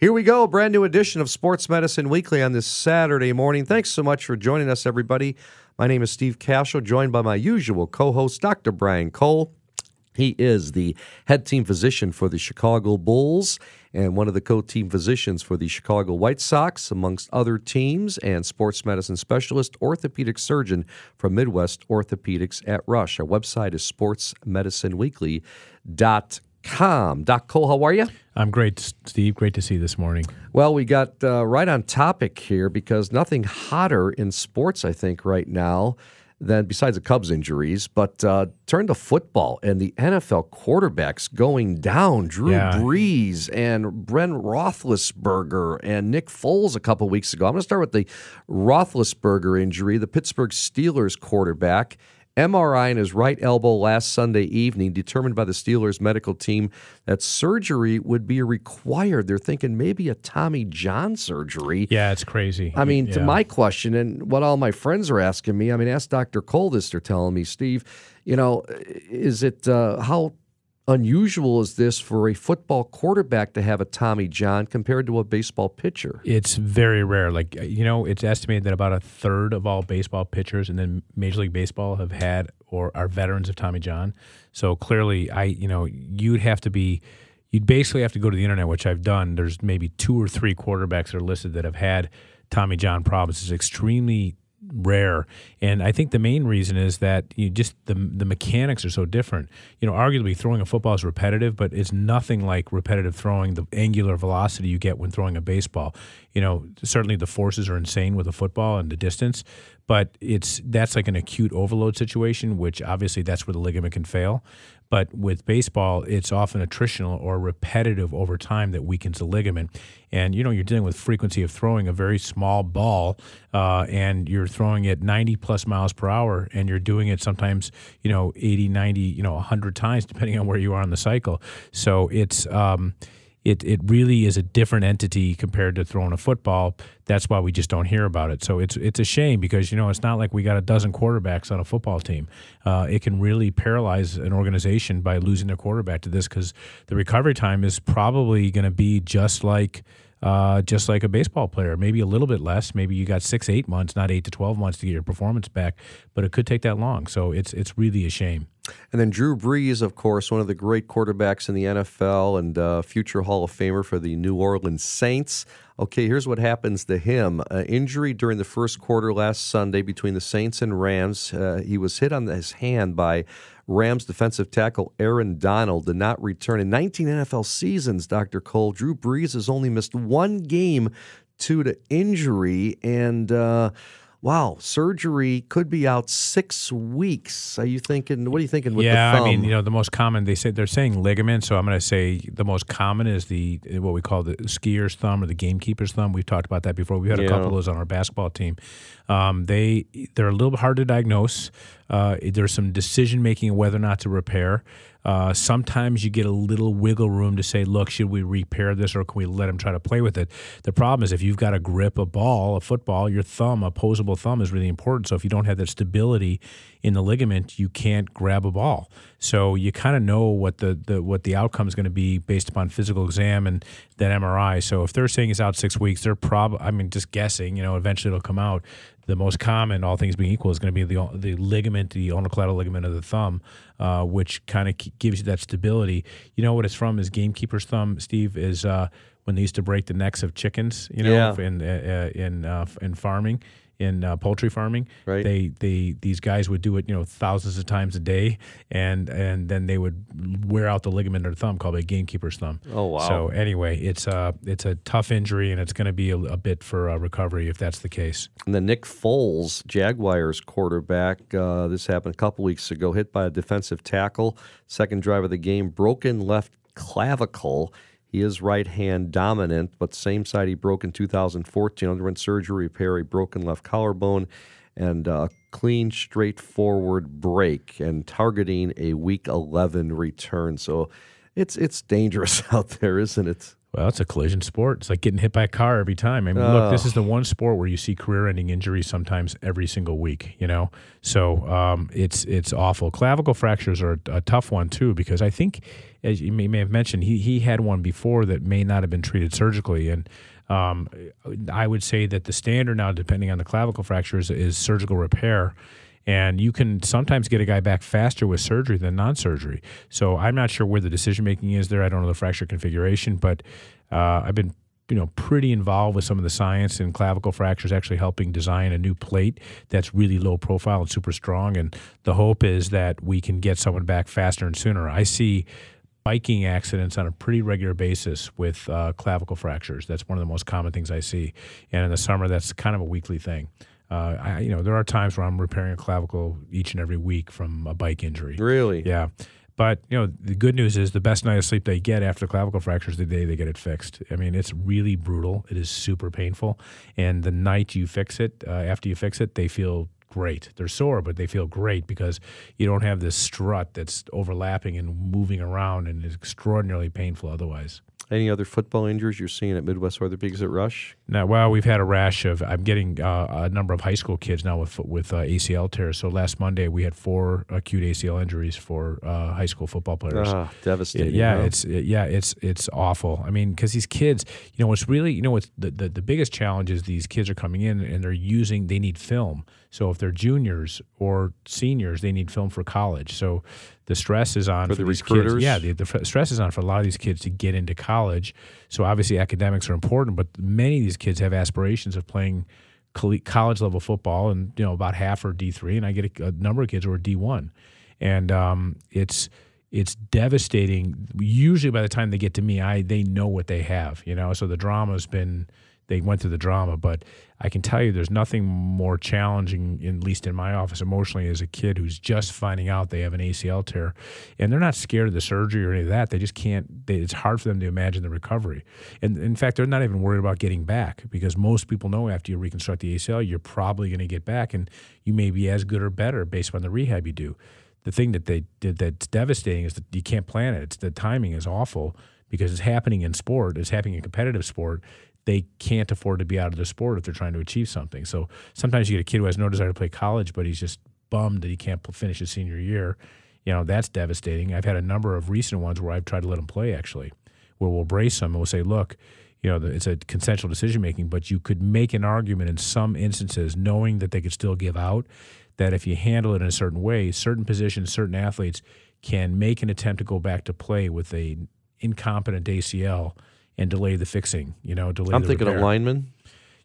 Here we go, A brand new edition of Sports Medicine Weekly on this Saturday morning. Thanks so much for joining us, everybody. My name is Steve Kashul, joined by my usual co host, Dr. Brian Cole. He is the head team physician for the Chicago Bulls and one of the co team physicians for the Chicago White Sox, amongst other teams, and sports medicine specialist, orthopedic surgeon from Midwest Orthopedics at Rush. Our website is sportsmedicineweekly.com. Doc Cole, how are you? I'm great, Steve. Great to see you this morning. Well, we got uh, right on topic here because nothing hotter in sports, I think, right now than besides the Cubs injuries, but uh, turn to football and the NFL quarterbacks going down. Drew yeah. Brees and Brent Roethlisberger and Nick Foles a couple weeks ago. I'm going to start with the Roethlisberger injury, the Pittsburgh Steelers quarterback. MRI in his right elbow last Sunday evening, determined by the Steelers medical team that surgery would be required. They're thinking maybe a Tommy John surgery. Yeah, it's crazy. I mean, yeah. to my question, and what all my friends are asking me, I mean, ask Dr. Coldest, they're telling me, Steve, you know, is it uh, how unusual is this for a football quarterback to have a Tommy John compared to a baseball pitcher? It's very rare. Like, uh, you know, it's estimated that about a third of all baseball pitchers and then Major League Baseball have had or are veterans of Tommy John. So clearly, I, you know, you'd have to be. You'd basically have to go to the internet, which I've done. There's maybe two or three quarterbacks that are listed that have had Tommy John problems. It's extremely rare. And I think the main reason is that you just the the mechanics are so different. You know, arguably throwing a football is repetitive, but it's nothing like repetitive throwing. The angular velocity you get when throwing a baseball. You know, certainly the forces are insane with a football and the distance, but it's that's like an acute overload situation, which obviously that's where the ligament can fail. But with baseball, it's often attritional or repetitive over time that weakens the ligament. And you know, you're dealing with frequency of throwing a very small ball, uh, and you're throwing it 90 plus miles per hour, and you're doing it sometimes, you know, 80, 90, you know, 100 times, depending on where you are on the cycle. So it's um, it, it really is a different entity compared to throwing a football. That's why we just don't hear about it. So it's it's a shame because you know it's not like we got a dozen quarterbacks on a football team. Uh, it can really paralyze an organization by losing their quarterback to this because the recovery time is probably going to be just like uh, just like a baseball player, maybe a little bit less. Maybe you got six, eight months, not eight to twelve months to get your performance back, but it could take that long. So it's it's really a shame. And then Drew Brees, of course, one of the great quarterbacks in the NFL and uh, future Hall of Famer for the New Orleans Saints. Okay, here's what happens to him. Uh, injury during the first quarter last Sunday between the Saints and Rams. Uh, he was hit on his hand by Rams defensive tackle Aaron Donald, did not return. In 19 NFL seasons, Dr. Cole, Drew Brees has only missed one game due to injury. And, uh, wow, surgery could be out six weeks. Are you thinking? What are you thinking with yeah, the thumb? I mean, you know, the most common they say they're saying ligament, so I'm going to say the most common is the what we call the skier's thumb or the gamekeeper's thumb. We've talked about that before. We had a couple of those on our basketball team. Um, they they're a little bit hard to diagnose. Uh, there's some decision making whether or not to repair. Uh, sometimes you get a little wiggle room to say, look, should we repair this or can we let him try to play with it? The problem is if you've got to grip a ball, a football, your thumb, opposable thumb is really important. So if you don't have that stability in the ligament, you can't grab a ball. So you kind of know what the, the what the outcome is going to be based upon physical exam and that MRI. So if they're saying it's out six weeks, they're probably I mean just guessing. You know, eventually it'll come out the most common, all things being equal, is going to be the the ligament, the ulnar collateral ligament of the thumb, uh, which kind of gives you that stability. You know what it's from? Is gamekeeper's thumb, Steve? Is uh, when they used to break the necks of chickens, you know, yeah. in uh, in uh, in farming in uh, poultry farming. Right. They they these guys would do it, you know, thousands of times a day, and and then they would wear out the ligament of the thumb, called a gamekeeper's thumb. Oh wow. So anyway, it's a it's a tough injury, and it's going to be a, a, bit for uh, recovery if that's the case. And then Nick Foles, Jaguars quarterback, uh, this happened a couple weeks ago, hit by a defensive tackle, second drive of the game, broken left clavicle. He is right hand dominant, but same side he broke in 2014. Underwent surgery, repair a broken left collarbone, and a clean, straightforward break, and targeting a Week 11 return. So it's it's dangerous out there, isn't it? Well, it's a collision sport. It's like getting hit by a car every time. I mean, look, this is the one sport where you see career-ending injuries sometimes every single week. You know, so um, it's it's awful. Clavicle fractures are a, a tough one too because I think, as you may, may have mentioned, he he had one before that may not have been treated surgically, and um, I would say that the standard now, depending on the clavicle fractures, is surgical repair and you can sometimes get a guy back faster with surgery than non-surgery. So I'm not sure where the decision making is there. I don't know the fracture configuration, but uh, I've been you know pretty involved with some of the science in clavicle fractures actually helping design a new plate that's really low profile and super strong. And the hope is that we can get someone back faster and sooner. I see biking accidents on a pretty regular basis with uh, clavicle fractures. That's one of the most common things i see. And in the summer that's kind of a weekly thing uh, I, you know, there are times where I'm repairing a clavicle each and every week from a bike injury. Really? Yeah. But you know, the good news is the best night of sleep they get after clavicle fracture is the day they get it fixed. I mean, it's really brutal. It is super painful, and the night you fix it, uh, after you fix it, they feel great. They're sore, but they feel great because you don't have this strut that's overlapping and moving around and is extraordinarily painful otherwise. Any other football injuries you're seeing at Midwest Orthopedics at Rush? Now, well, we've had a rash of. I'm getting uh, a number of high school kids now with with uh, ACL tears. So last Monday we had four acute ACL injuries for uh, high school football players. Ah, devastating. yeah, huh? it's it, yeah, it's it's awful. I mean, because these kids, you know, what's really, you know, what's the, the the biggest challenge is these kids are coming in and they're using. They need film. So if they're juniors or seniors, they need film for college. So the stress is on For for, the these recruiters? kids. Yeah, the, the stress is on for a lot of these kids to get into college. So obviously academics are important, but many of these kids have aspirations of playing college level football, and you know about half are D three, and I get a, a number of kids who are D one, and um, it's it's devastating. Usually by the time they get to me, I they know what they have, you know. So the drama's been they went through the drama, but I can tell you there's nothing more challenging, at least in my office emotionally, as a kid who's just finding out they have an ACL tear, and they're not scared of the surgery or any of that. They just can't. They, it's hard for them to imagine the recovery, and in fact, they're not even worried about getting back because most people know after you reconstruct the ACL, you're probably going to get back, and you may be as good or better based on the rehab you do. The thing that they did that's devastating is that you can't plan it. It's the timing is awful because it's happening in sport. It's happening in competitive sport they can't afford to be out of the sport if they're trying to achieve something. So sometimes you get a kid who has no desire to play college, but he's just bummed that he can't finish his senior year. You know, that's devastating. I've had a number of recent ones where I've tried to let him play actually, where we'll brace him and we'll say, look, you know, it's a consensual decision making, but you could make an argument in some instances, knowing that they could still give out, that if you handle it in a certain way, certain positions, certain athletes can make an attempt to go back to play with a incompetent ACL and delay the fixing. You know, delay. I'm the thinking repair. of linemen.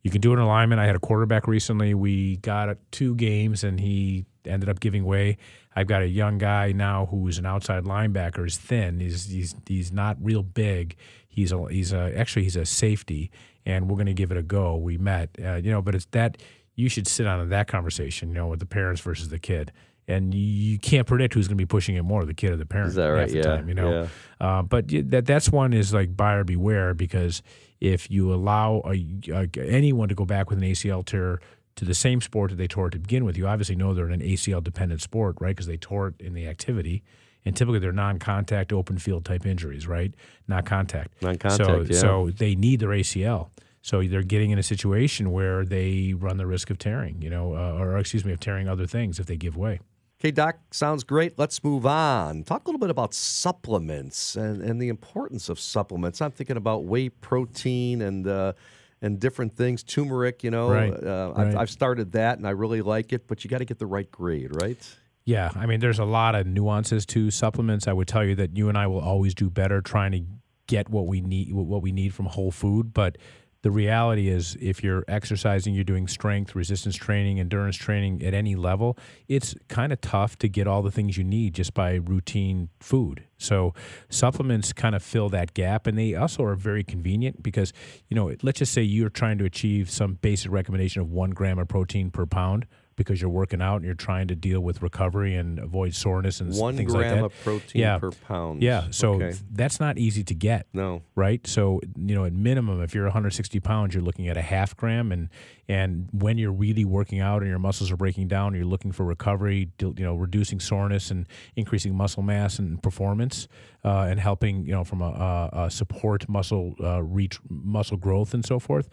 You can do an alignment. I had a quarterback recently. We got two games and he ended up giving way. I've got a young guy now who's an outside linebacker. He's thin. He's he's he's not real big. He's a he's a actually he's a safety, and we're going to give it a go. We met, uh, you know, but it's that you should sit on that conversation, you know, with the parents versus the kid. And you can't predict who's going to be pushing it more, the kid or the parent. Is that right? Yeah, time, you know. yeah. Uh, but that that's one is like buyer beware because if you allow a, a, anyone to go back with an ACL tear to the same sport that they tore it to begin with, you obviously know they're in an ACL dependent sport, right? Because they tore it in the activity, and typically they're non-contact open field type injuries, right? Not contact. Non-contact, So yeah. so they need their ACL. So they're getting in a situation where they run the risk of tearing, you know, uh, or excuse me, of tearing other things if they give way. Okay, Doc, sounds great. Let's move on. Talk a little bit about supplements and, and the importance of supplements. I'm thinking about whey protein and uh, and different things, turmeric. You know, Right, uh, I've, right. I've started that and I really like it, but you got to get the right grade, right? Yeah, I mean, there's a lot of nuances to supplements. I would tell you that you and I will always do better trying to get what we need, what we need from whole food. But the reality is, if you're exercising, you're doing strength, resistance training, endurance training at any level, it's kind of tough to get all the things you need just by routine food. So supplements kind of fill that gap, and they also are very convenient because you know, let's just say you're trying to achieve some basic recommendation of one gram of protein per pound because you're working out and you're trying to deal with recovery and avoid soreness and one things like that. One gram of protein yeah. per pound. Yeah, so okay. that's not easy to get. No. Right. So you know, at minimum, if you're 160 pounds, you're looking at a half gram, and and when you're really working out and your muscles are breaking down, you're looking for recovery. You know, reducing soreness and increasing muscle mass and performance, uh, and helping you know from a, a, a support muscle uh, reach muscle growth and so forth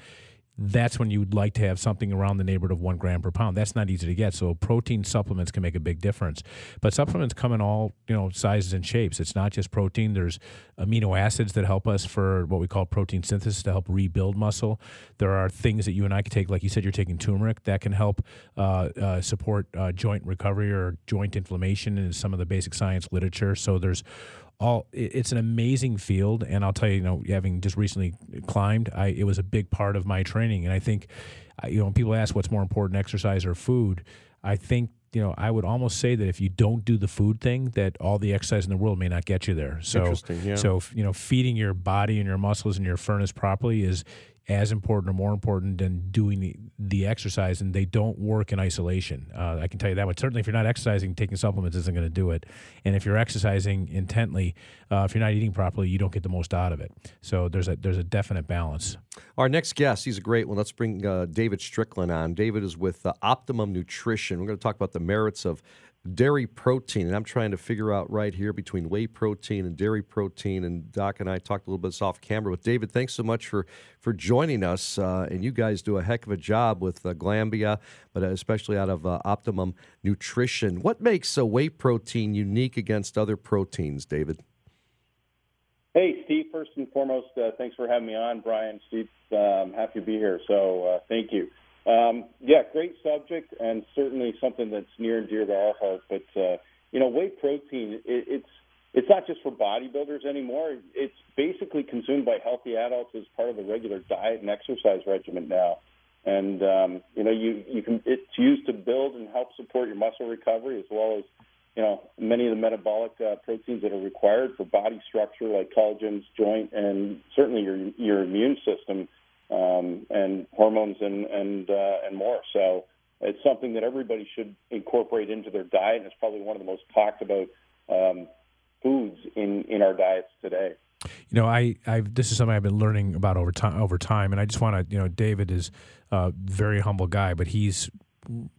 that's when you would like to have something around the neighborhood of one gram per pound. That's not easy to get. So protein supplements can make a big difference. But supplements come in all you know sizes and shapes. It's not just protein. There's amino acids that help us for what we call protein synthesis to help rebuild muscle. There are things that you and I can take, like you said, you're taking turmeric that can help uh, uh, support uh, joint recovery or joint inflammation in some of the basic science literature. So there's all it's an amazing field and i'll tell you you know having just recently climbed i it was a big part of my training and i think you know when people ask what's more important exercise or food i think you know i would almost say that if you don't do the food thing that all the exercise in the world may not get you there so Interesting, yeah. so you know feeding your body and your muscles and your furnace properly is as important or more important than doing the, the exercise, and they don't work in isolation. Uh, I can tell you that. But certainly, if you're not exercising, taking supplements isn't going to do it. And if you're exercising intently, uh, if you're not eating properly, you don't get the most out of it. So there's a there's a definite balance. Our next guest, he's a great one. Let's bring uh, David Strickland on. David is with uh, Optimum Nutrition. We're going to talk about the merits of dairy protein. And I'm trying to figure out right here between whey protein and dairy protein. And Doc and I talked a little bit off camera with David. Thanks so much for for joining us. Uh, and you guys do a heck of a job with uh, Glanbia, but especially out of uh, Optimum Nutrition. What makes a whey protein unique against other proteins, David? Hey, Steve. First and foremost, uh, thanks for having me on, Brian. Steve, um, happy to be here. So uh, thank you. Um, yeah, great subject, and certainly something that's near and dear to our heart. But uh, you know, whey protein, it, it's it's not just for bodybuilders anymore. It's basically consumed by healthy adults as part of the regular diet and exercise regimen now. And um, you know, you you can it's used to build and help support your muscle recovery as well as you know many of the metabolic uh, proteins that are required for body structure like collagens, joint, and certainly your your immune system um, and hormones and and uh, and more. So it's something that everybody should incorporate into their diet, and it's probably one of the most talked about um, foods in in our diets today. You know, I, I this is something I've been learning about over time. Over time, and I just want to, you know, David is a very humble guy, but he's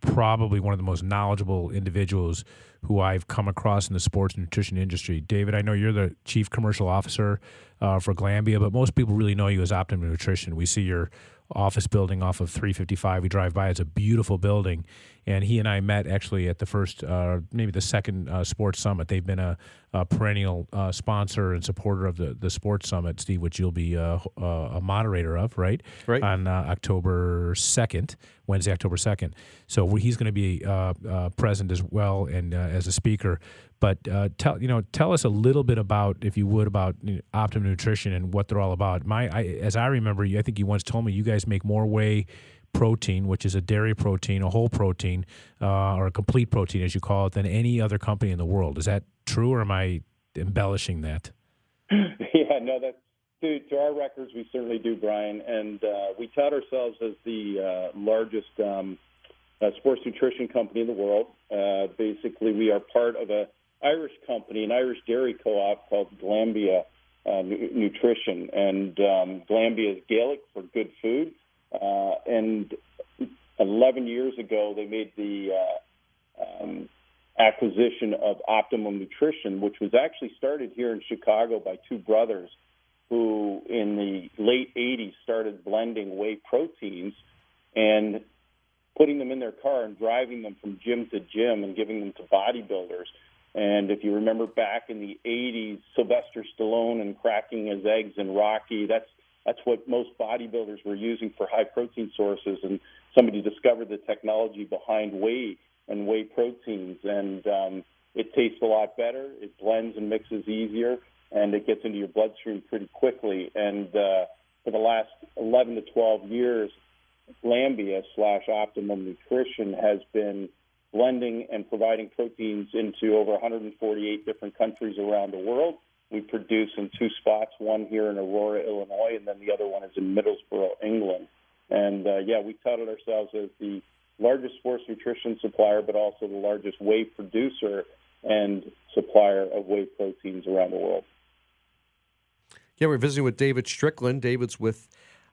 probably one of the most knowledgeable individuals who I've come across in the sports nutrition industry. David, I know you're the chief commercial officer uh, for Glanbia, but most people really know you as Optimum Nutrition. We see your office building off of 355. We drive by; it's a beautiful building. And he and I met actually at the first, uh, maybe the second uh, sports summit. They've been a, a perennial uh, sponsor and supporter of the the sports summit, Steve, which you'll be uh, uh, a moderator of, right? Right. On uh, October second, Wednesday, October second. So he's going to be present as well and as a speaker. But tell you know, tell us a little bit about, if you would, about you know, Optimum Nutrition and what they're all about. My, I, as I remember, I think you once told me you guys make more whey protein, which is a dairy protein, a whole protein, uh, or a complete protein, as you call it, than any other company in the world. Is that true, or am I embellishing that? yeah, no, that's to, to our records, we certainly do, Brian, and uh, we tout ourselves as the uh, largest um, uh, sports nutrition company in the world. Uh, basically, we are part of a Irish company, an Irish dairy co-op called Glanbia uh, Nutrition, and um, Glanbia is Gaelic for good food. Uh, and 11 years ago, they made the uh, um, acquisition of Optimum Nutrition, which was actually started here in Chicago by two brothers who, in the late 80s, started blending whey proteins and putting them in their car and driving them from gym to gym and giving them to bodybuilders. And if you remember back in the 80s, Sylvester Stallone and cracking his eggs in Rocky, that's that's what most bodybuilders were using for high protein sources. And somebody discovered the technology behind whey and whey proteins, and um, it tastes a lot better. It blends and mixes easier, and it gets into your bloodstream pretty quickly. And uh, for the last 11 to 12 years, Glanbia slash Optimum Nutrition has been blending and providing proteins into over 148 different countries around the world. We produce in two spots, one here in Aurora, Illinois, and then the other one is in Middlesbrough, England. And uh, yeah, we touted ourselves as the largest sports nutrition supplier, but also the largest whey producer and supplier of whey proteins around the world. Yeah, we're visiting with David Strickland. David's with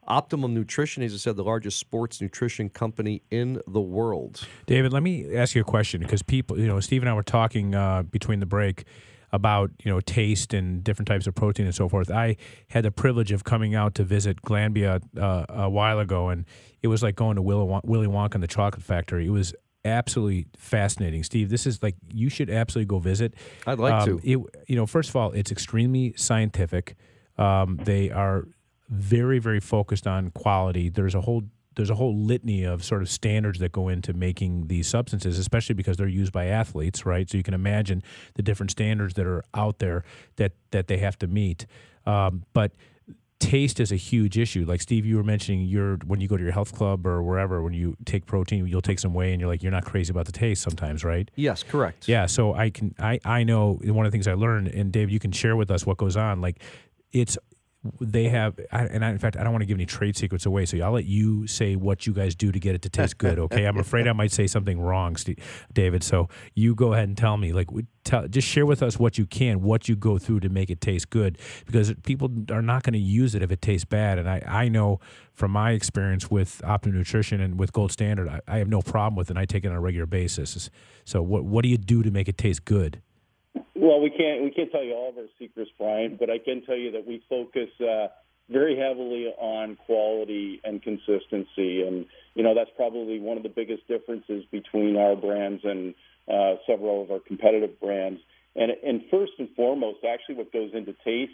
Optimum Nutrition, as I said, the largest sports nutrition company in the world. David, let me ask you a question because people, you know, Steve and I were talking uh, between the break about you know taste and different types of protein and so forth. I had the privilege of coming out to visit Glanbia uh, a while ago, and it was like going to Willy, Wonka and the Chocolate Factory. It was absolutely fascinating, Steve. This is like you should absolutely go visit. I'd like um, to. It, you know, first of all, it's extremely scientific. Um, they are very, very focused on quality. There's a whole there's a whole litany of sort of standards that go into making these substances, especially because they're used by athletes, right? So you can imagine the different standards that are out there that that they have to meet. Um, but taste is a huge issue. Like Steve, you were mentioning, you're when you go to your health club or wherever, when you take protein, you'll take some whey, and you're like, you're not crazy about the taste sometimes, right? Yes, correct. Yeah. So I can, I, I know one of the things I learned, and Dave, you can share with us what goes on. Like, it's they have, and I, in fact, I don't want to give any trade secrets away. So I'll let you say what you guys do to get it to taste good. Okay, I'm afraid I might say something wrong, David. So you go ahead and tell me, like, tell, just share with us what you can, what you go through to make it taste good, because people are not going to use it if it tastes bad. And I, I know from my experience with Optimum Nutrition and with Gold Standard, I, I have no problem with it. and I take it on a regular basis. So what what do you do to make it taste good? Well, we can't we can't tell you all of our secrets, Brian, but I can tell you that we focus uh, very heavily on quality and consistency, and you know that's probably one of the biggest differences between our brands and uh, several of our competitive brands. And and first and foremost, actually, what goes into taste,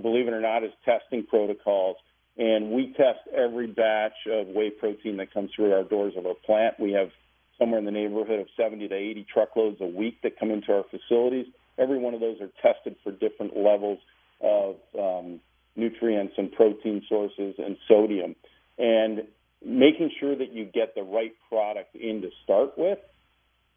believe it or not, is testing protocols. And we test every batch of whey protein that comes through our doors of our plant. We have somewhere in the neighborhood of 70 to 80 truckloads a week that come into our facilities. Every one of those are tested for different levels of um, nutrients and protein sources and sodium. And making sure that you get the right product in to start with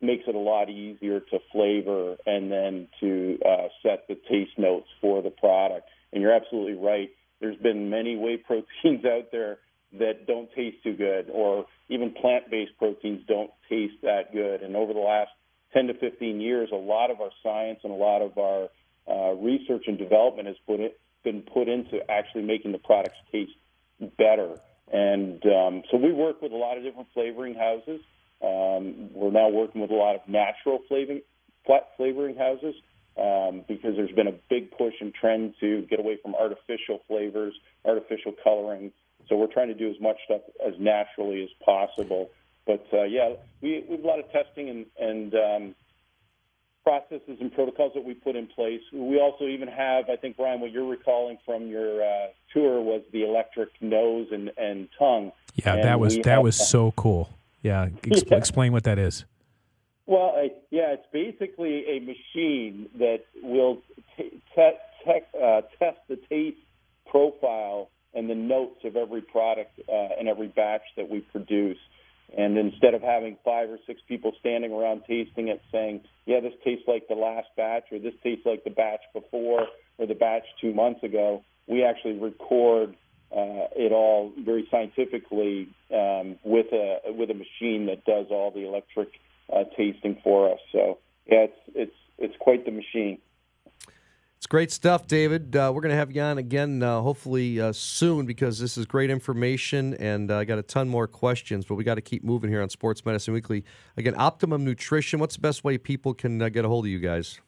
makes it a lot easier to flavor and then to uh, set the taste notes for the product. And you're absolutely right. There's been many whey proteins out there that don't taste too good, or even plant-based proteins don't taste that good. And over the last 10 to 15 years, a lot of our science and a lot of our uh, research and development has put it, been put into actually making the products taste better. And um, so we work with a lot of different flavoring houses. Um, we're now working with a lot of natural flavoring, flat flavoring houses um, because there's been a big push and trend to get away from artificial flavors, artificial coloring. So we're trying to do as much stuff as naturally as possible. But uh, yeah, we, we have a lot of testing and, and um, processes and protocols that we put in place. We also even have, I think, Brian, what you're recalling from your uh, tour was the electric nose and, and tongue. Yeah, and that was that was so cool. Yeah, Ex- yeah. explain what that is. Well, uh, yeah, it's basically a machine that will t- te- te- uh, test the taste profile and the notes of every product uh, and every batch that we produce. And instead of having five or six people standing around tasting it saying, yeah, this tastes like the last batch or this tastes like the batch before or the batch two months ago, we actually record uh, it all very scientifically um, with a with a machine that does all the electric uh, tasting for us. So yeah, it's it's it's quite the machine. It's great stuff, David. Uh, we're going to have you on again, uh, hopefully uh, soon, because this is great information, and uh, I got a ton more questions. But we got to keep moving here on Sports Medicine Weekly. Again, Optimum Nutrition. What's the best way people can uh, get a hold of you guys?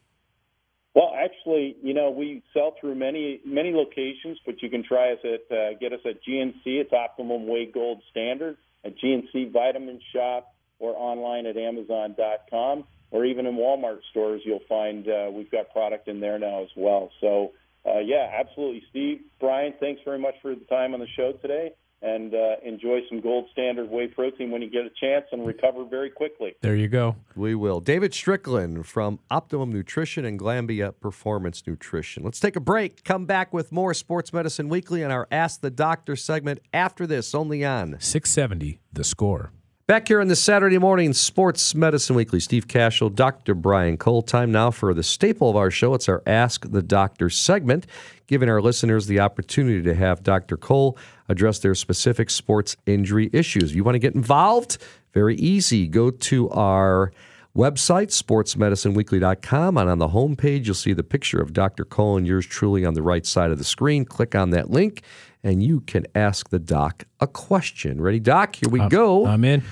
Well, actually, you know, we sell through many many locations, but you can try us at uh, get us at GNC. It's Optimum Whey Gold Standard at GNC Vitamin Shoppe or online at Amazon.com or even in Walmart stores, you'll find uh, we've got product in there now as well. So, uh, yeah, absolutely, Steve, Brian, thanks very much for the time on the show today. And uh, enjoy some gold standard whey protein when you get a chance and recover very quickly. There you go. We will. David Strickland from Optimum Nutrition and Glanbia Performance Nutrition. Let's take a break. Come back with more Sports Medicine Weekly and our Ask the Doctor segment after this, only on 670 The Score. Back here on the Saturday morning Sports Medicine Weekly, Steve Kashul, Dr. Brian Cole. Time now for the staple of our show. It's our Ask the Doctor segment, giving our listeners the opportunity to have Dr. Cole address their specific sports injury issues. You want to get involved, very easy. Go to our website, sportsmedicineweekly.com, and on the homepage, you'll see the picture of Dr. Cole and yours truly on the right side of the screen. Click on that link and you can ask the doc a question. Ready, doc? Here we I'm, go. I'm in.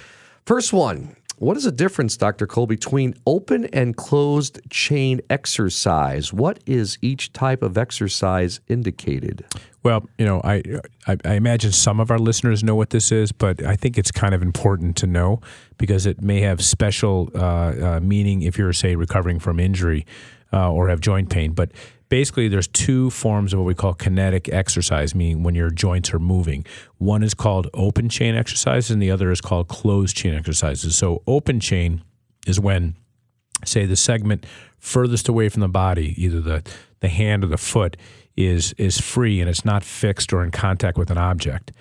First one. What is the difference, Dr. Cole, between open and closed chain exercise? What is each type of exercise indicated? Well, you know, I, I, I imagine some of our listeners know what this is, but I think it's kind of important to know because it may have special uh, uh, meaning if you're, say, recovering from injury uh, or have joint pain. But basically there's two forms of what we call kinetic exercise, meaning when your joints are moving. One is called open chain exercises, and the other is called closed chain exercises. So open chain is when, say, the segment furthest away from the body, either the the hand or the foot, is is free and it's not fixed or in contact with an object.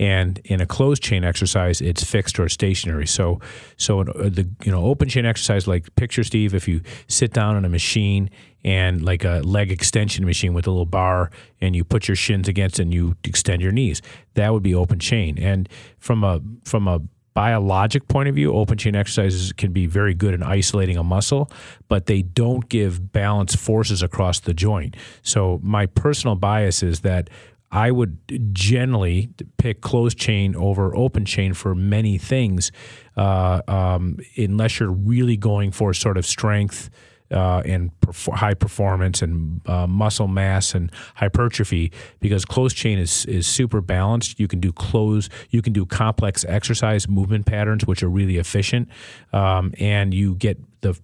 And in a closed chain exercise, it's fixed or stationary. So, so uh, the you know open chain exercise, like picture Steve, if you sit down on a machine and like a leg extension machine with a little bar, and you put your shins against and you extend your knees, that would be open chain. And from a from a biologic point of view, open chain exercises can be very good in isolating a muscle, but they don't give balance forces across the joint. So my personal bias is that I would generally pick closed chain over open chain for many things, uh, um, unless you're really going for sort of strength. Uh, and high performance and uh, muscle mass and hypertrophy because closed chain is is super balanced. You can do close, you can do complex exercise movement patterns which are really efficient, um, and you get the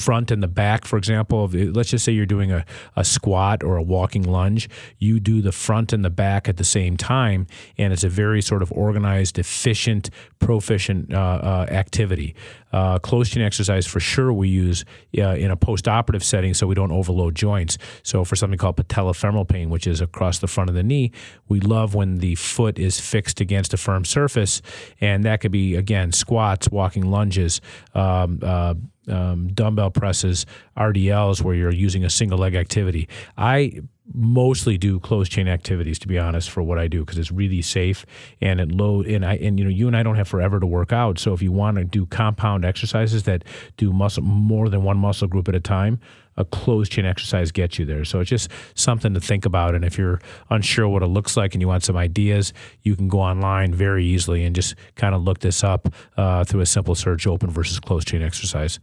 front and the back, for example, of, let's just say you're doing a, a squat or a walking lunge, you do the front and the back at the same time, and it's a very sort of organized, efficient, proficient uh, uh, activity. Uh, closed chain exercise for sure we use uh, in a post-operative setting so we don't overload joints. So for something called patellofemoral pain, which is across the front of the knee, we love when the foot is fixed against a firm surface, and that could be again squats, walking lunges. Um, uh, um, dumbbell presses, RDLs, where you're using a single leg activity. I mostly do closed chain activities to be honest for what I do because it's really safe and it low and I and you know you and I don't have forever to work out. So if you want to do compound exercises that do muscle more than one muscle group at a time a closed chain exercise gets you there. So it's just something to think about. And if you're unsure what it looks like and you want some ideas you can go online very easily and just kind of look this up uh, through a simple search open versus closed chain exercise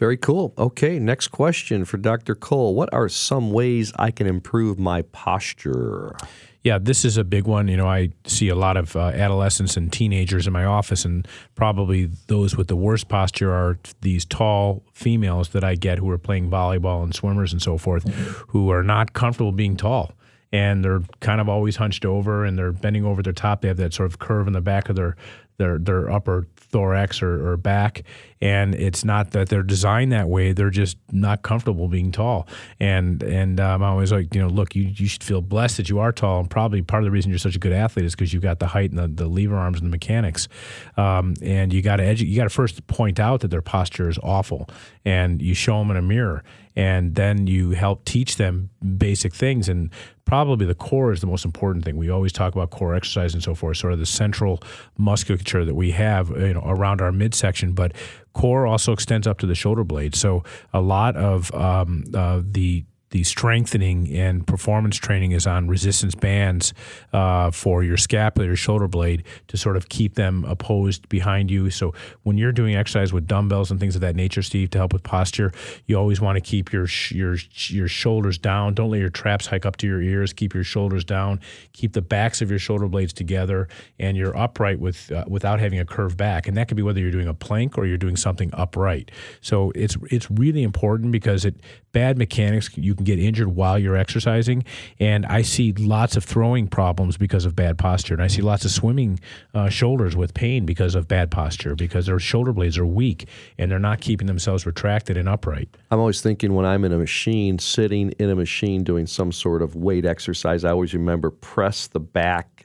very cool. Okay, next question for Dr. Cole. What are some ways I can improve my posture? Yeah, this is a big one. You know, I see a lot of uh, adolescents and teenagers in my office, and probably those with the worst posture are these tall females that I get who are playing volleyball and swimmers and so forth, who are not comfortable being tall and they're kind of always hunched over and they're bending over their top. They have that sort of curve in the back of their their their upper thorax or, or, back. And it's not that they're designed that way; they're just not comfortable being tall. And and um, I'm always like, you know, look, you you should feel blessed that you are tall, and probably part of the reason you're such a good athlete is because you've got the height and the, the lever arms and the mechanics. Um, and you got to edu- you got to first point out that their posture is awful, and you show them in a mirror. And then you help teach them basic things. And probably the core is the most important thing. We always talk about core exercise and so forth sort of the central musculature that we have you know around our midsection. But core also extends up to the shoulder blade. So a lot of um, uh, the the strengthening and performance training is on resistance bands uh, for your scapula, your shoulder blade, to sort of keep them opposed behind you. So when you're doing exercise with dumbbells and things of that nature, Steve, to help with posture, you always want to keep your your your shoulders down. Don't let your traps hike up to your ears. Keep your shoulders down. Keep the backs of your shoulder blades together, and you're upright with uh, without having a curved back. And that could be whether you're doing a plank or you're doing something upright. So it's it's really important because it bad mechanics you can get injured while you're exercising. And I see lots of throwing problems because of bad posture. And I see lots of swimming uh, shoulders with pain because of bad posture, because their shoulder blades are weak and they're not keeping themselves retracted and upright. I'm always thinking when I'm in a machine, sitting in a machine doing some sort of weight exercise, I always remember press the back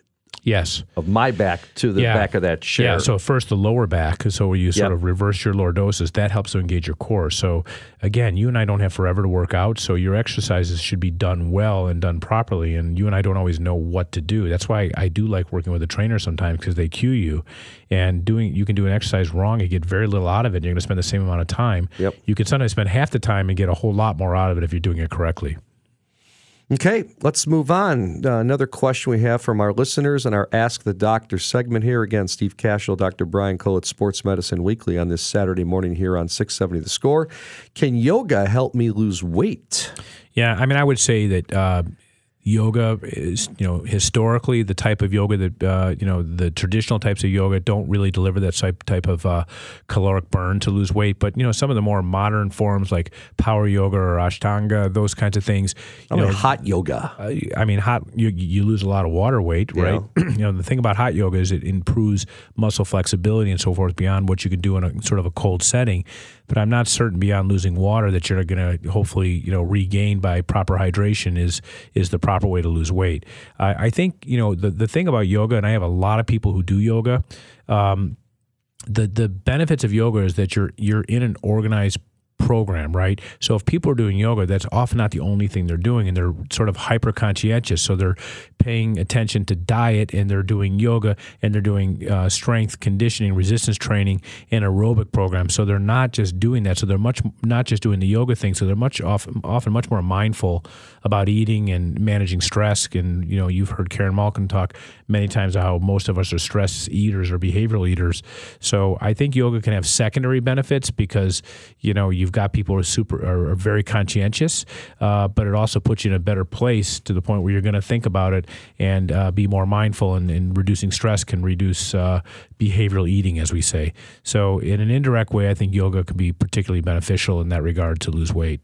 Yes. of my back to the Yeah. back of that chair. Yeah, so first the lower back, so where you sort Yep. of reverse your lordosis. That helps to engage your core. So again, you and I don't have forever to work out, so your exercises should be done well and done properly. And you and I don't always know what to do. That's why I do like working with a trainer sometimes because they cue you. And doing you can do an exercise wrong and get very little out of it. And you're going to spend the same amount of time. Yep. You can sometimes spend half the time and get a whole lot more out of it if you're doing it correctly. Okay, let's move on. Uh, another question we have from our listeners in our Ask the Doctor segment here. Again, Steve Kashul, Dr. Brian Cole at Sports Medicine Weekly on this Saturday morning here on 670 The Score. Can yoga help me lose weight? Yeah, I mean, I would say that uh, yoga is, you know, historically the type of yoga that, uh, you know, the traditional types of yoga don't really deliver that type type of uh, caloric burn to lose weight. But you know, some of the more modern forms like power yoga or Ashtanga, those kinds of things. I You mean, know, hot yoga. uh, I mean, hot you you lose a lot of water weight, right? you know, the thing about hot yoga is it improves muscle flexibility and so forth beyond what you can do in a sort of a cold setting. But I'm not certain beyond losing water that you're going to hopefully you know regain by proper hydration is is the proper way to lose weight. I, I think you know the the thing about yoga, and I have a lot of people who do yoga. Um, the the benefits of yoga is that you're you're in an organized program, right? So if people are doing yoga, that's often not the only thing they're doing, and they're sort of hyper conscientious. So they're paying attention to diet, and they're doing yoga, and they're doing uh, strength conditioning, resistance training, and aerobic programs. So they're not just doing that. So they're much not just doing the yoga thing. So they're much often often much more mindful about eating and managing stress. And you know, you've heard Karen Malkin talk many times how most of us are stress eaters or behavioral eaters. So I think yoga can have secondary benefits because you know you've got people who are super are, are very conscientious, uh, but it also puts you in a better place to the point where you're going to think about it and uh, be more mindful. And, and reducing stress can reduce uh, behavioral eating, as we say. So in an indirect way, I think yoga can be particularly beneficial in that regard to lose weight.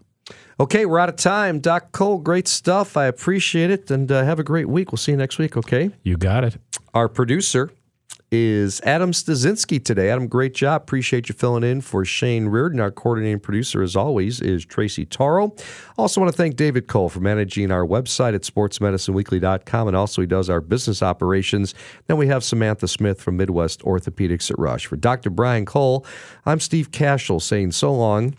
Okay, we're out of time. Doc Cole, great stuff. I appreciate it, and uh, have a great week. We'll see you next week, okay? You got it. Our producer is Adam Stasinski today. Adam, great job. Appreciate you filling in for Shane Reardon. Our coordinating producer, as always, is Tracy Taro. Also want to thank David Cole for managing our website at sportsmedicineweekly.com, and also he does our business operations. Then we have Samantha Smith from Midwest Orthopedics at Rush. For Dr. Brian Cole, I'm Steve Kashul saying so long.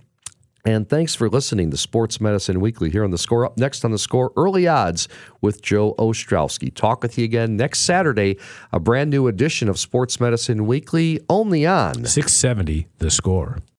And thanks for listening to Sports Medicine Weekly here on the score. Up next on the score, early odds with Joe Ostrowski. Talk with you again next Saturday, a brand new edition of Sports Medicine Weekly, only on 670, the score.